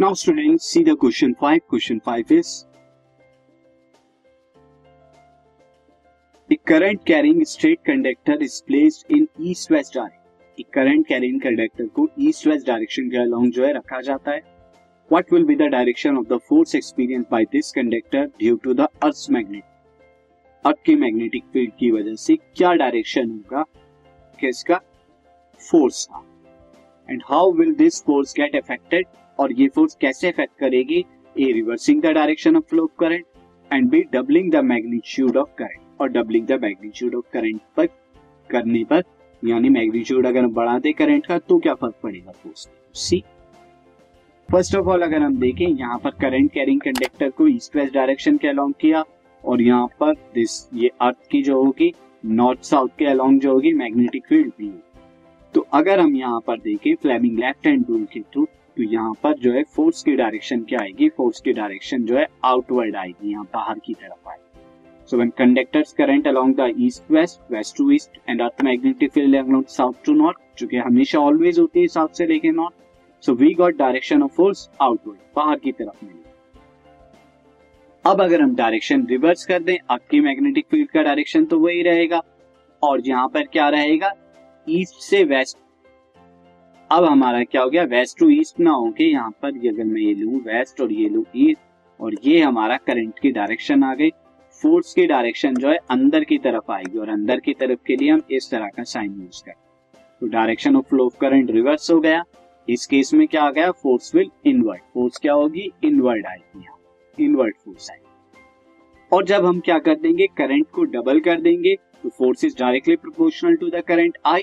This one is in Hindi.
Now students, see the question 5. Question 5 is, the current carrying straight conductor is placed in east west direction. एक करंट कैरिंग कंडक्टर को ईस्ट वेस्ट डायरेक्शन के अलोंग जो है रखा जाता है। What will be the direction of the force experience by this conductor due to the earth magnet earth के मैग्नेटिक फ़ील्ड की वजह से क्या डायरेक्शन होगा? किसका? फोर्स का। And how will this force get affected और ये फोर्स कैसे इफ़ेक्ट करेगी? A reversing the direction of flow of current and B doubling the magnitude of current और doubling the magnitude of current पर, करने पर, यानी मैग्नीट्यूड अगर हम बढ़ाते करंट का तो क्या फ़र्क पड़ेगा force see first of all अगर हम देखें, यहाँ पर करंट कैरिंग कंडक्टर को ईस्ट वेस्ट डायरेक्शन के अलोंग किया और यहाँ पर दिस ये अर्थ की जो होगी नॉर्थ साउथ के अलोंग जो होगी मैग्नेटिक फ़ील्ड भी तो अगर हम यहाँ पर देखें फ्लेमिंग लेफ़्ट हैंड रूल के थ्रू तो यहाँ पर जो है फोर्स की डायरेक्शन क्या आएगी? फोर्स की डायरेक्शन जो है आउटवर्ड आएगी, यहाँ बाहर की तरफ़ आएगी। So when conductors current along the east west west to east and earth magnetic field along south to north जो कि हमेशा ऑलवेज होती है साउथ से लेके north so we got direction of force outward बाहर की तरफ़ मिली अब अगर हम डायरेक्शन रिवर्स कर दें आपकी मैग्नेटिक फ़ील्ड का डायरेक्शन तो वही रहेगा। और यहाँ पर क्या रहेगा? ईस्ट से वेस्ट अब हमारा क्या हो गया? वेस्ट टू ईस्ट ना हो के यहाँ पर अगर मैं ये लू वेस्ट और ये लू ईस्ट और ये हमारा करंट की डायरेक्शन आ गई। फोर्स की डायरेक्शन जो है, अंदर की तरफ़ आएगी और अंदर की तरफ़ के लिए हम इस तरह का साइन यूज़ करें। तो direction of flow of current reverse हो गया। इस केस में क्या आ गया? फोर्स विल इनवर्ट फोर्स क्या होगी? इनवर्ट आएगी यहाँ। इनवर्ट फोर्स आएगी। और जब हम क्या कर देंगे? करंट को डबल कर देंगे। तो force is directly proportional to the current I